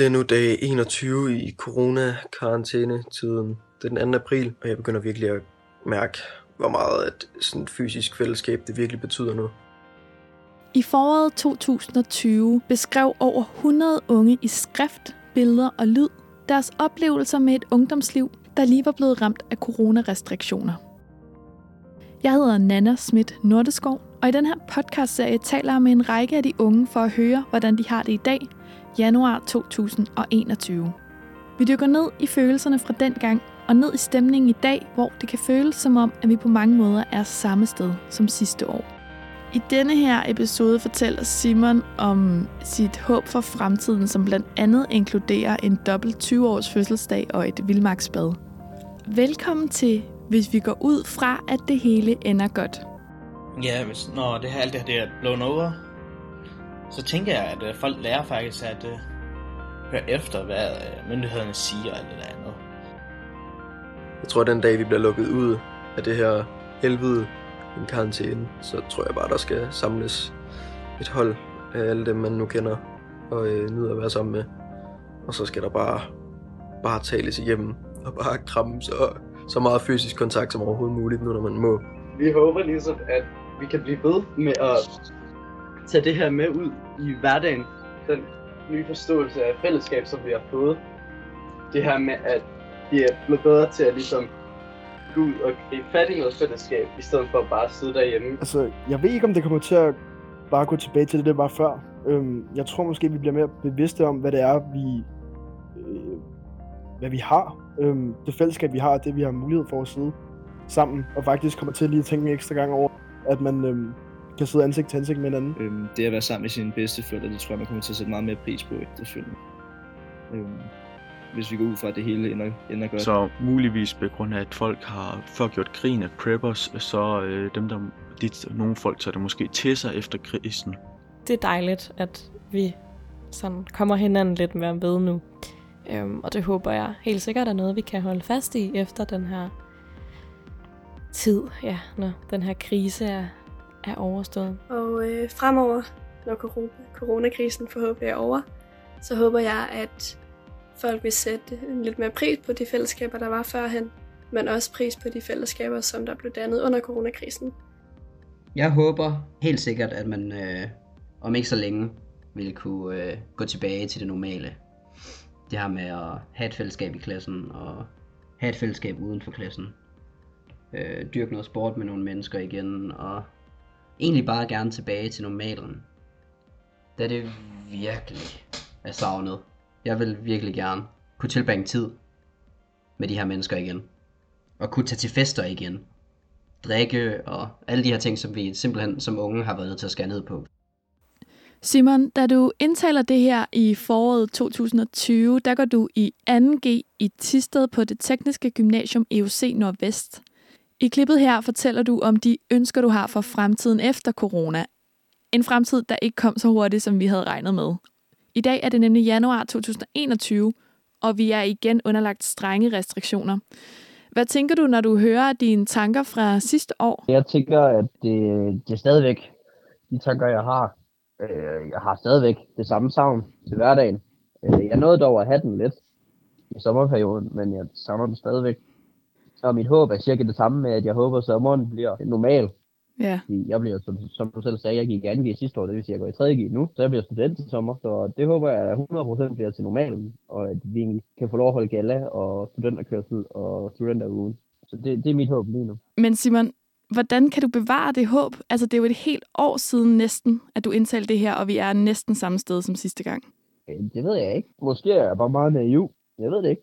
Det er nu dag 21 i corona-karantæne-tiden. Det er den 2. april, og jeg begynder virkelig at mærke, hvor meget at sådan fysisk fællesskab det virkelig betyder nu. I foråret 2020 beskrev over 100 unge i skrift, billeder og lyd deres oplevelser med et ungdomsliv, der lige var blevet ramt af coronarestriktioner. Jeg hedder Nana Schmidt Nordeskov, og i den her podcastserie taler jeg med en række af de unge for at høre, hvordan de har det i dag, januar 2021. Vi dykker ned i følelserne fra den gang og ned i stemningen i dag, hvor det kan føles som om, at vi på mange måder er samme sted som sidste år. I denne her episode fortæller Simon om sit håb for fremtiden, som blandt andet inkluderer en dobbelt 20-års fødselsdag og et vildmarksbad. Velkommen til, hvis vi går ud fra, at det hele ender godt. Ja, hvis, når det her, alt det her det er blown over, så tænker jeg, at øh, folk lærer faktisk at uh, høre efter, hvad uh, myndighederne siger eller det andet. Jeg tror, at den dag, vi bliver lukket ud af det her helvede, en karantæne, så tror jeg bare, der skal samles et hold af alle dem, man nu kender og øh, nyder at være sammen med. Og så skal der bare, bare tales igennem og bare krammes og så meget fysisk kontakt som overhovedet muligt, nu når man må. Vi håber ligesom, at vi kan blive ved med at tage det her med ud i hverdagen. Den nye forståelse af fællesskab, som vi har fået. Det her med, at vi er blevet bedre til at ligesom gå ud og gribe fat i noget fællesskab, i stedet for bare at sidde derhjemme. Altså, jeg ved ikke, om det kommer til at bare gå tilbage til det, det var før. Øhm, jeg tror måske, vi bliver mere bevidste om, hvad det er, vi, øh, hvad vi har. Øhm, det fællesskab, vi har, det vi har mulighed for at sidde sammen, og faktisk kommer til lige at tænke en ekstra gang over, at man øhm, kan sidde ansigt til ansigt med hinanden. Øhm, det at være sammen med sine bedste forældre, det tror jeg, man kommer til at sætte meget mere pris på efterfølgende. Øhm, hvis vi går ud fra, at det hele ender, ender godt. Så muligvis på grund af, at folk har før gjort grin af preppers, så øh, dem, der, de, nogle folk tager det måske til sig efter krisen. Det er dejligt, at vi sådan kommer hinanden lidt mere ved nu. Øhm, og det håber jeg helt sikkert er noget, vi kan holde fast i efter den her tid, ja, når den her krise er, er overstået. Og øh, fremover, når corona, coronakrisen forhåbentlig er over, så håber jeg, at folk vil sætte lidt mere pris på de fællesskaber, der var førhen, men også pris på de fællesskaber, som der blev dannet under coronakrisen. Jeg håber helt sikkert, at man øh, om ikke så længe vil kunne øh, gå tilbage til det normale. Det her med at have et fællesskab i klassen og have et fællesskab uden for klassen. Øh, dyrke noget sport med nogle mennesker igen og egentlig bare gerne tilbage til normalen. Da det virkelig er savnet. Jeg vil virkelig gerne kunne tilbringe tid med de her mennesker igen. Og kunne tage til fester igen. Drikke og alle de her ting, som vi simpelthen som unge har været nødt til at skære ned på. Simon, da du indtaler det her i foråret 2020, der går du i 2G i Tisted på det tekniske gymnasium EUC Nordvest. I klippet her fortæller du om de ønsker, du har for fremtiden efter corona. En fremtid, der ikke kom så hurtigt, som vi havde regnet med. I dag er det nemlig januar 2021, og vi er igen underlagt strenge restriktioner. Hvad tænker du, når du hører dine tanker fra sidste år? Jeg tænker, at det, det er stadigvæk de tanker, jeg har. Øh, jeg har stadigvæk det samme savn til hverdagen. Øh, jeg nåede dog at have den lidt i sommerperioden, men jeg savner den stadigvæk. Og mit håb er cirka det samme med, at jeg håber, at sommeren bliver normal. Ja. Jeg bliver, som, som du selv sagde, jeg gik i 2G sidste år, det vil sige, at jeg går i 3G nu, så jeg bliver student til sommer, så det håber jeg, at 100% bliver til normalen, og at vi kan få lov at holde gala og studenterkørsel og studenterugen. Så det, det er mit håb lige nu. Men Simon, hvordan kan du bevare det håb? Altså, det er jo et helt år siden næsten, at du indtalte det her, og vi er næsten samme sted som sidste gang. Det ved jeg ikke. Måske er jeg bare meget naiv. Jeg ved det ikke.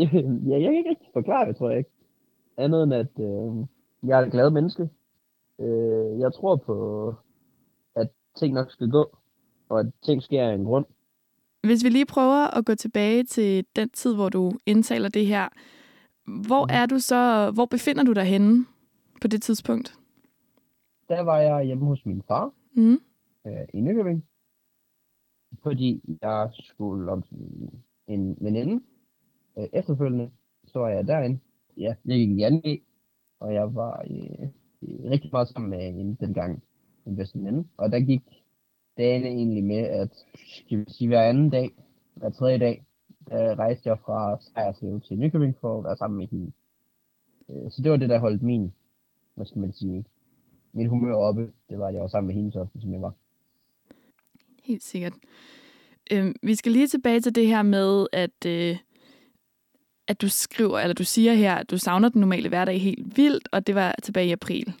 Det, jeg, jeg kan ikke rigtig forklare det, tror jeg ikke. Andet end, at øh, jeg er et glad menneske. Øh, jeg tror på, at ting nok skal gå, og at ting sker af en grund. Hvis vi lige prøver at gå tilbage til den tid, hvor du indtaler det her, hvor er du så, hvor befinder du dig henne på det tidspunkt? Der var jeg hjemme hos min far Mm. øh, i Nykøbing, fordi jeg skulle om en veninde. Øh, efterfølgende så var jeg derinde. Ja, jeg gik i 2. E, og jeg var øh, øh, rigtig meget sammen med hende dengang min bedste veninde. Og der gik dagene egentlig med, at skal vi sige, hver anden dag, hver tredje dag, der rejste jeg fra Sejerslev til Nykøbing for at være sammen med hende. Øh, så det var det, der holdt min, hvad skal man sige, mit humør oppe. Det var, at jeg var sammen med hende så ofte, som jeg var. Helt sikkert. Øh, vi skal lige tilbage til det her med, at, øh, at du skriver, eller du siger her, at du savner den normale hverdag helt vildt, og det var tilbage i april.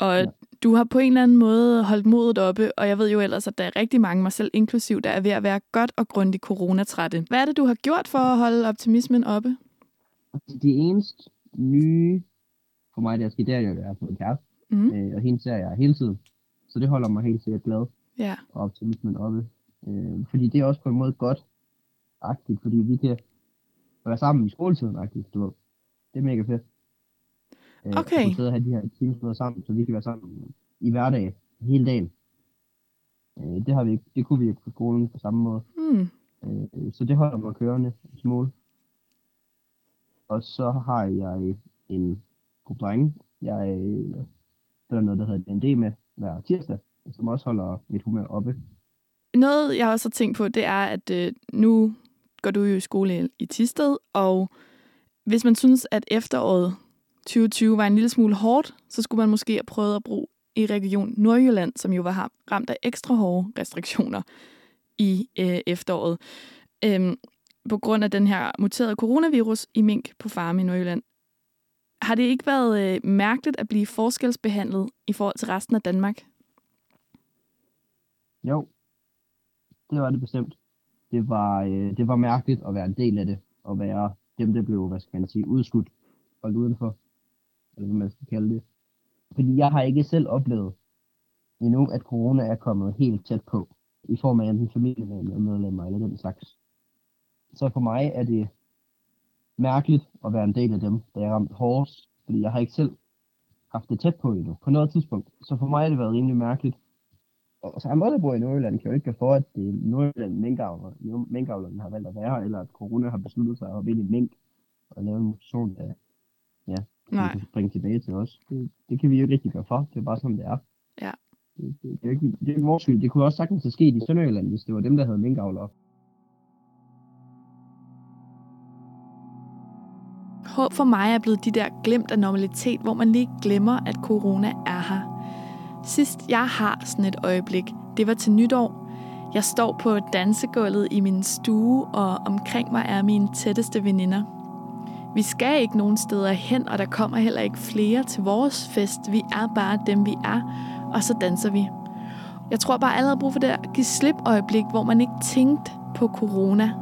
Og ja. du har på en eller anden måde holdt modet oppe, og jeg ved jo ellers, at der er rigtig mange, mig selv inklusiv, der er ved at være godt og grundigt coronatrætte. Hvad er det, du har gjort for at holde optimismen oppe? Det eneste nye for mig, der er sket, det er at jeg har fået en kæreste. Mm. Øh, og hende ser jeg hele tiden. Så det holder mig helt sikkert glad Ja. og optimismen oppe. Øh, fordi det er også på en måde godt agtigt, fordi vi kan være sammen i skoletiden agtigt, du ved. Det er mega fedt. Øh, Okay. At kunne sidde og have de her teamsmøder sammen, så vi kan være sammen i hverdag hele dagen. Øh, det, har vi det kunne vi ikke på skolen på samme måde. Øh, så det holder mig kørende en smule. Og så har jeg en gruppe drenge, jeg spiller noget, der hedder DND med hver tirsdag, som også holder mit humør oppe. Noget, jeg også har tænkt på, det er, at øh, nu går du jo i skole i Tisted, og hvis man synes, at efteråret 2020 var en lille smule hårdt, så skulle man måske have prøvet at bruge i Region Nordjylland, som jo var ramt af ekstra hårde restriktioner i øh, efteråret. Øhm, på grund af den her muterede coronavirus i mink på farme i Nordjylland. Har det ikke været øh, mærkeligt at blive forskelsbehandlet i forhold til resten af Danmark? Jo, det var det bestemt. Det var, øh, det var mærkeligt at være en del af det, og være dem, der blev, hvad skal man sige, udskudt og udenfor, eller hvad man skal kalde det. Fordi jeg har ikke selv oplevet endnu, at corona er kommet helt tæt på, i form af enten familiemedlemmer eller den slags. Så for mig er det mærkeligt at være en del af dem, der er ramt hårdest, fordi jeg har ikke selv haft det tæt på endnu, på noget tidspunkt. Så for mig har det været rimelig mærkeligt. Og så andre, der bor i Nordjylland, kan jo ikke for, at det er Nordjylland minkavler, minkavlerne har valgt at være, eller at corona har besluttet sig at hoppe ind i mink og lave en mutation, der ja, Nej. kan springe tilbage til os. Det, det kan vi jo ikke rigtig gøre for. Det er bare sådan, det er. Ja. Det, det, det, er, ikke, det er ikke vores skyld. Det kunne også sagtens have sket i Sønderjylland, hvis det var dem, der havde minkavlere. Håb for mig er blevet de der glemt af normalitet, hvor man lige glemmer, at corona er her. Sidst jeg har sådan et øjeblik, det var til nytår. Jeg står på dansegulvet i min stue, og omkring mig er mine tætteste veninder. Vi skal ikke nogen steder hen, og der kommer heller ikke flere til vores fest. Vi er bare dem, vi er, og så danser vi. Jeg tror bare, alle har brug for det at give slip øjeblik, hvor man ikke tænkte på corona.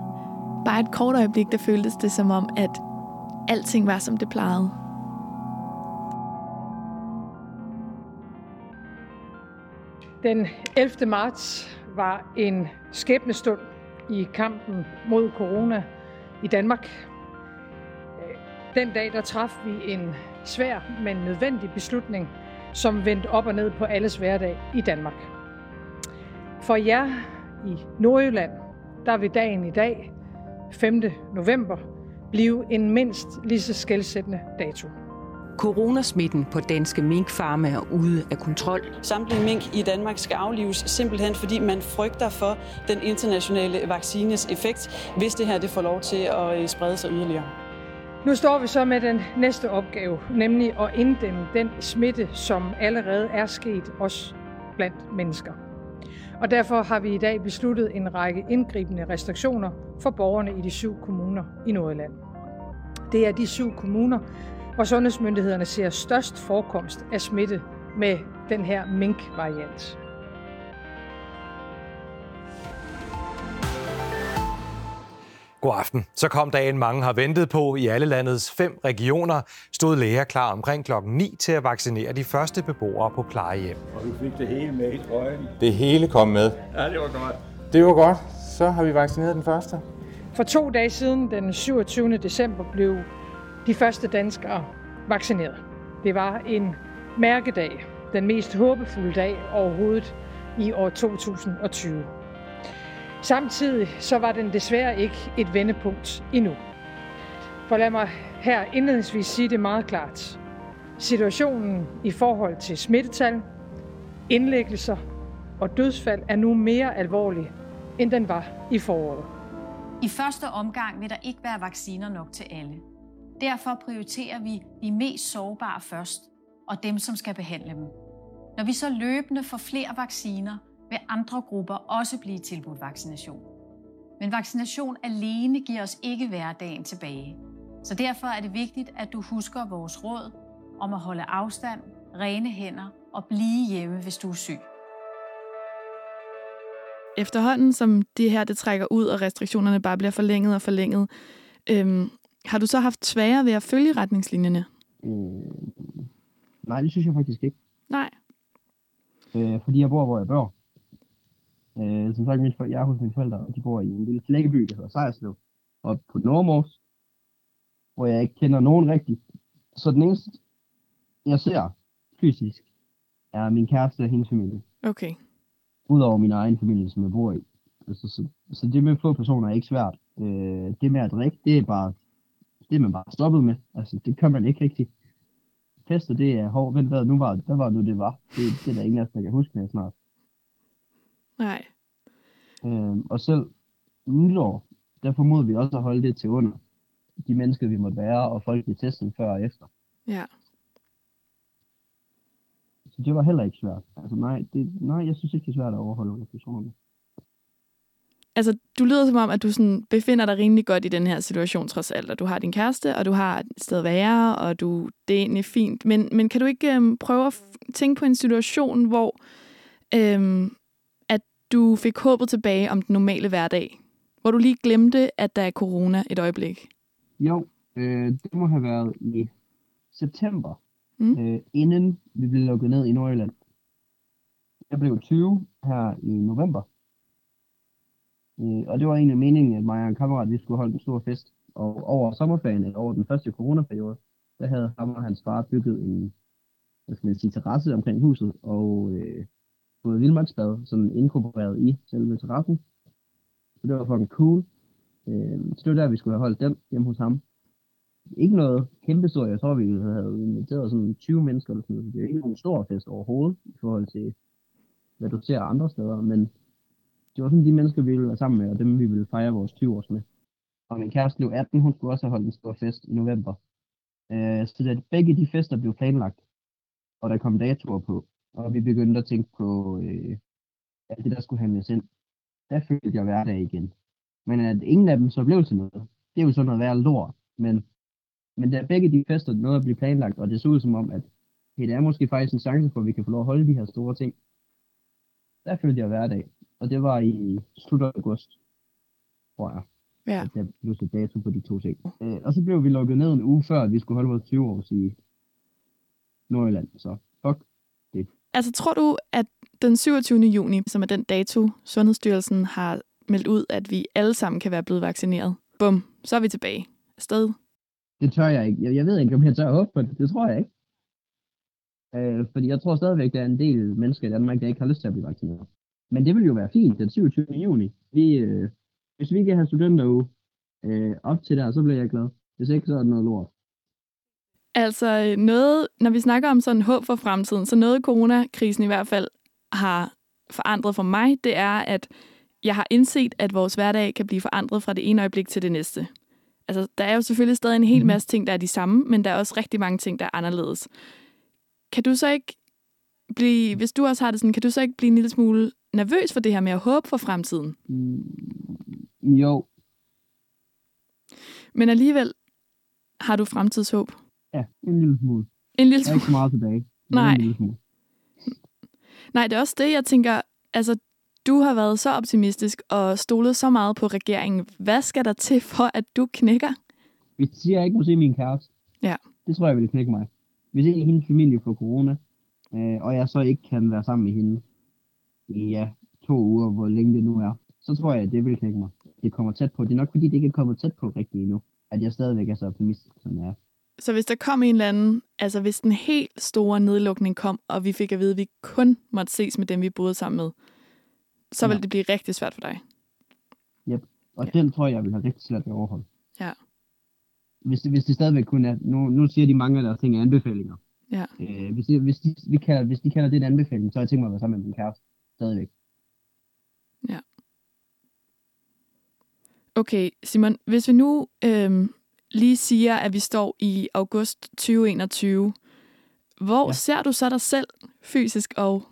Bare et kort øjeblik, der føltes det som om, at alting var, som det plejede. Den 11. marts var en skæbnestund i kampen mod corona i Danmark. Den dag, der traf vi en svær, men nødvendig beslutning, som vendte op og ned på alles hverdag i Danmark. For jer i Nordjylland, der vil dagen i dag, 5. november, blive en mindst lige så skældsættende dato. Coronasmitten på danske minkfarme er ude af kontrol. Samtlige mink i Danmark skal aflives simpelthen, fordi man frygter for den internationale vaccines effekt, hvis det her det får lov til at øh, sprede sig yderligere. Nu står vi så med den næste opgave, nemlig at inddæmme den smitte, som allerede er sket også blandt mennesker. Og derfor har vi i dag besluttet en række indgribende restriktioner for borgerne i de syv kommuner i Nordjylland. Det er de syv kommuner, hvor sundhedsmyndighederne ser størst forekomst af smitte med den her mink-variant. God aften. Så kom dagen, mange har ventet på. I alle landets fem regioner stod læger klar omkring klokken 9 til at vaccinere de første beboere på plejehjem. Og du fik det hele med i trøjen. Det hele kom med. Ja, det var godt. Det var godt. Så har vi vaccineret den første. For to dage siden, den 27. december, blev de første danskere vaccineret. Det var en mærkedag. Den mest håbefulde dag overhovedet i år 2020. Samtidig så var den desværre ikke et vendepunkt endnu. For lad mig her indledningsvis sige det meget klart. Situationen i forhold til smittetal, indlæggelser og dødsfald er nu mere alvorlig, end den var i foråret. I første omgang vil der ikke være vacciner nok til alle. Derfor prioriterer vi de mest sårbare først, og dem, som skal behandle dem. Når vi så løbende får flere vacciner, vil andre grupper også blive tilbudt vaccination. Men vaccination alene giver os ikke hverdagen tilbage. Så derfor er det vigtigt, at du husker vores råd om at holde afstand, rene hænder og blive hjemme, hvis du er syg. Efterhånden, som det her det trækker ud, og restriktionerne bare bliver forlænget og forlænget, øhm, har du så haft sværere ved at følge retningslinjerne? Øh, nej, det synes jeg faktisk ikke. Nej. Øh, fordi jeg bor, hvor jeg bor. Øh, som sagt, jeg er hos mine forældre, og de bor i en lille flækkeby, der hedder Sejerslev, og på Nordmors, hvor jeg ikke kender nogen rigtigt. Så den eneste, jeg ser fysisk, er min kæreste og hendes familie. Okay. Udover min egen familie, som jeg bor i. Altså, så, så det med få personer er ikke svært. Øh, det med at drikke, det er bare, det er man bare stoppet med. Altså, det kan man ikke rigtig. Fester, det er hårdt. Vent, hvad, nu var, hvad var det nu, det var? Det, det er der ingen af os, der kan huske mere snart. Nej. Øh, og selv nytår, der formoder vi også at holde det til under de mennesker, vi måtte være, og folk bliver testet før og efter. Ja. Så det var heller ikke svært. Altså nej, det, nej jeg synes ikke, det er svært at overholde restriktionerne. Altså, du lyder som om, at du sådan befinder dig rimelig godt i den her situation trods alt, og du har din kæreste, og du har et sted at være, og du, det er egentlig fint. Men, men kan du ikke øhm, prøve at tænke på en situation, hvor øhm, at du fik håbet tilbage om den normale hverdag? Hvor du lige glemte, at der er corona et øjeblik? Jo, øh, det må have været i september, Mm. øh, inden vi blev lukket ned i Nordjylland. Jeg blev 20 her i november. Øh, og det var egentlig meningen, at mig og en kammerat, vi skulle holde en stor fest. Og over sommerferien, eller over den første coronaperiode, der havde ham og hans far bygget en, hvad skal man sige, terrasse omkring huset, og øh, fået vildmarksbad, sådan inkorporeret i selve terrassen. Så det var fucking cool. Øh, så det var der, vi skulle have holdt den hjemme hos ham. Ikke noget kæmpe stort. Jeg tror, vi havde inviteret sådan 20 mennesker eller sådan noget. Det er ikke nogen stor fest overhovedet i forhold til, hvad du ser andre steder. Men det var sådan de mennesker, vi ville være sammen med, og dem vi ville fejre vores 20-års med. Og min kæreste blev 18, hun skulle også have holdt en stor fest i november. Øh, så da begge de fester blev planlagt, og der kom datoer på, og vi begyndte at tænke på øh, alt det, der skulle handles ind, der følte jeg hverdag igen. Men at ingen af dem så blev til noget, det er jo sådan noget værre lort. Men, men da begge de fester nåede at blive planlagt, og det så ud som om, at hey, det er måske faktisk en chance for, at vi kan få lov at holde de her store ting, der følte jeg hverdag. Og det var i slut af august, tror jeg. Ja. At der blev sat dato på de to ting. Øh, og så blev vi lukket ned en uge før, at vi skulle holde vores 20 års i Nordjylland. Så fuck det. Altså, tror du, at den 27. juni, som er den dato, Sundhedsstyrelsen har meldt ud, at vi alle sammen kan være blevet vaccineret, bum, så er vi tilbage afsted. Det tør jeg ikke. Jeg, jeg ved ikke, om jeg tør håbe på det. Det tror jeg ikke. Øh, fordi jeg tror stadigvæk, der er en del mennesker i Danmark, der ikke har lyst til at blive vaccineret. Men det vil jo være fint den 27. juni. Vi, øh, hvis vi kan have studenteruge øh, op til der, så bliver jeg glad. Hvis ikke, så er det noget lort. Altså noget, når vi snakker om sådan håb for fremtiden, så noget coronakrisen i hvert fald har forandret for mig, det er, at jeg har indset, at vores hverdag kan blive forandret fra det ene øjeblik til det næste. Altså, der er jo selvfølgelig stadig en hel masse ting, der er de samme, men der er også rigtig mange ting, der er anderledes. Kan du så ikke blive, hvis du også har det sådan, kan du så ikke blive en lille smule nervøs for det her med at håbe for fremtiden? Jo, Men alligevel har du fremtidshåb. ja, en lille smule. En lille Der er ikke så meget tilbage. Nej. En lille smule. Nej, det er også det, jeg tænker, altså, du har været så optimistisk og stolet så meget på regeringen. Hvad skal der til for, at du knækker? Hvis jeg ikke må se min kæreste, Ja. det tror jeg ville knække mig. Hvis ikke hendes familie får corona, øh, og jeg så ikke kan være sammen med hende i ja, to uger, hvor længe det nu er, så tror jeg, at det vil knække mig. Det kommer tæt på. Det er nok fordi, det ikke er kommet tæt på rigtigt endnu, at jeg stadigvæk er så optimistisk, som jeg er. Så hvis der kom en eller anden, altså hvis den helt store nedlukning kom, og vi fik at vide, at vi kun måtte ses med dem, vi boede sammen med, så Ja. ville det blive rigtig svært for dig. Yep. Og ja. den tror jeg, jeg vil have rigtig svært ved at overholde. Ja. Hvis hvis det stadigvæk kun er, nu, nu siger de mange af deres ting er anbefalinger. Ja. Øh, hvis, de, hvis, de, vi kalder, hvis de kalder det en anbefaling, så har jeg tænkt mig at være sammen med min kæreste. Stadigvæk. Okay, Simon, hvis vi nu øhm, lige siger, at vi står i august 2021, hvor ja. ser du så dig selv fysisk og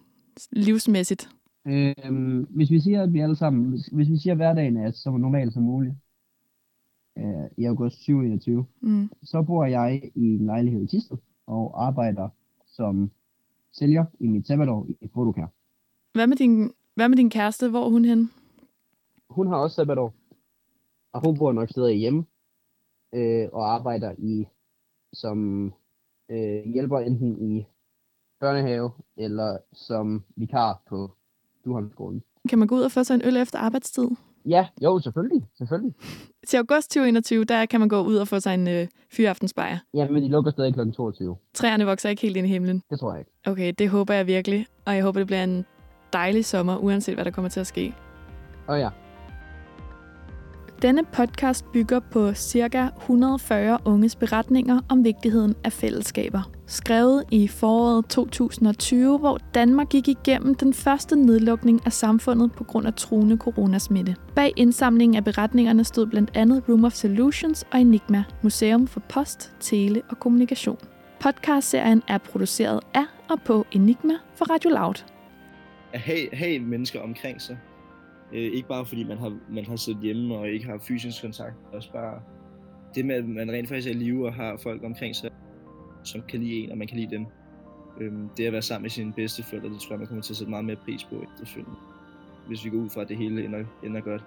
livsmæssigt? Øhm, hvis vi siger, at vi alle sammen, hvis, hvis vi siger, at hverdagen er så normal som muligt, øh, i august 2021, Mm. så bor jeg i en lejlighed i Tisted og arbejder som sælger i mit sabbatår i Fotokær. Hvad med din, hvad med din kæreste? Hvor er hun hen? Hun har også sabbatår, og hun bor nok stadig hjemme øh, og arbejder i som øh, hjælper enten i børnehave eller som vikar på Duholmskolen. Kan man gå ud og få sig en øl efter arbejdstid? Ja, jo, selvfølgelig. Selvfølgelig. Til august 2021, der kan man gå ud og få sig en øh, fyraftensbajer. Ja, men de lukker stadig kl. 22. Træerne vokser ikke helt ind i himlen. Det tror jeg ikke. Okay, det håber jeg virkelig. Og jeg håber, det bliver en dejlig sommer, uanset hvad der kommer til at ske. Og ja, Denne podcast bygger på ca. 140 unges beretninger om vigtigheden af fællesskaber. Skrevet i foråret 2020, hvor Danmark gik igennem den første nedlukning af samfundet på grund af truende coronasmitte. Bag indsamlingen af beretningerne stod blandt andet Room of Solutions og Enigma, Museum for Post, Tele og Kommunikation. Podcastserien er produceret af og på Enigma for Radio Loud at have, have mennesker omkring sig. Øh, ikke bare fordi man har, man har siddet hjemme og ikke har fysisk kontakt. Også bare det med, at man rent faktisk er i live og har folk omkring sig, som kan lide en, og man kan lide dem. Øhm, det at være sammen med sine bedste forældre, det tror jeg, man kommer til at sætte meget mere pris på efterfølgende. Hvis vi går ud fra, at det hele ender, ender godt.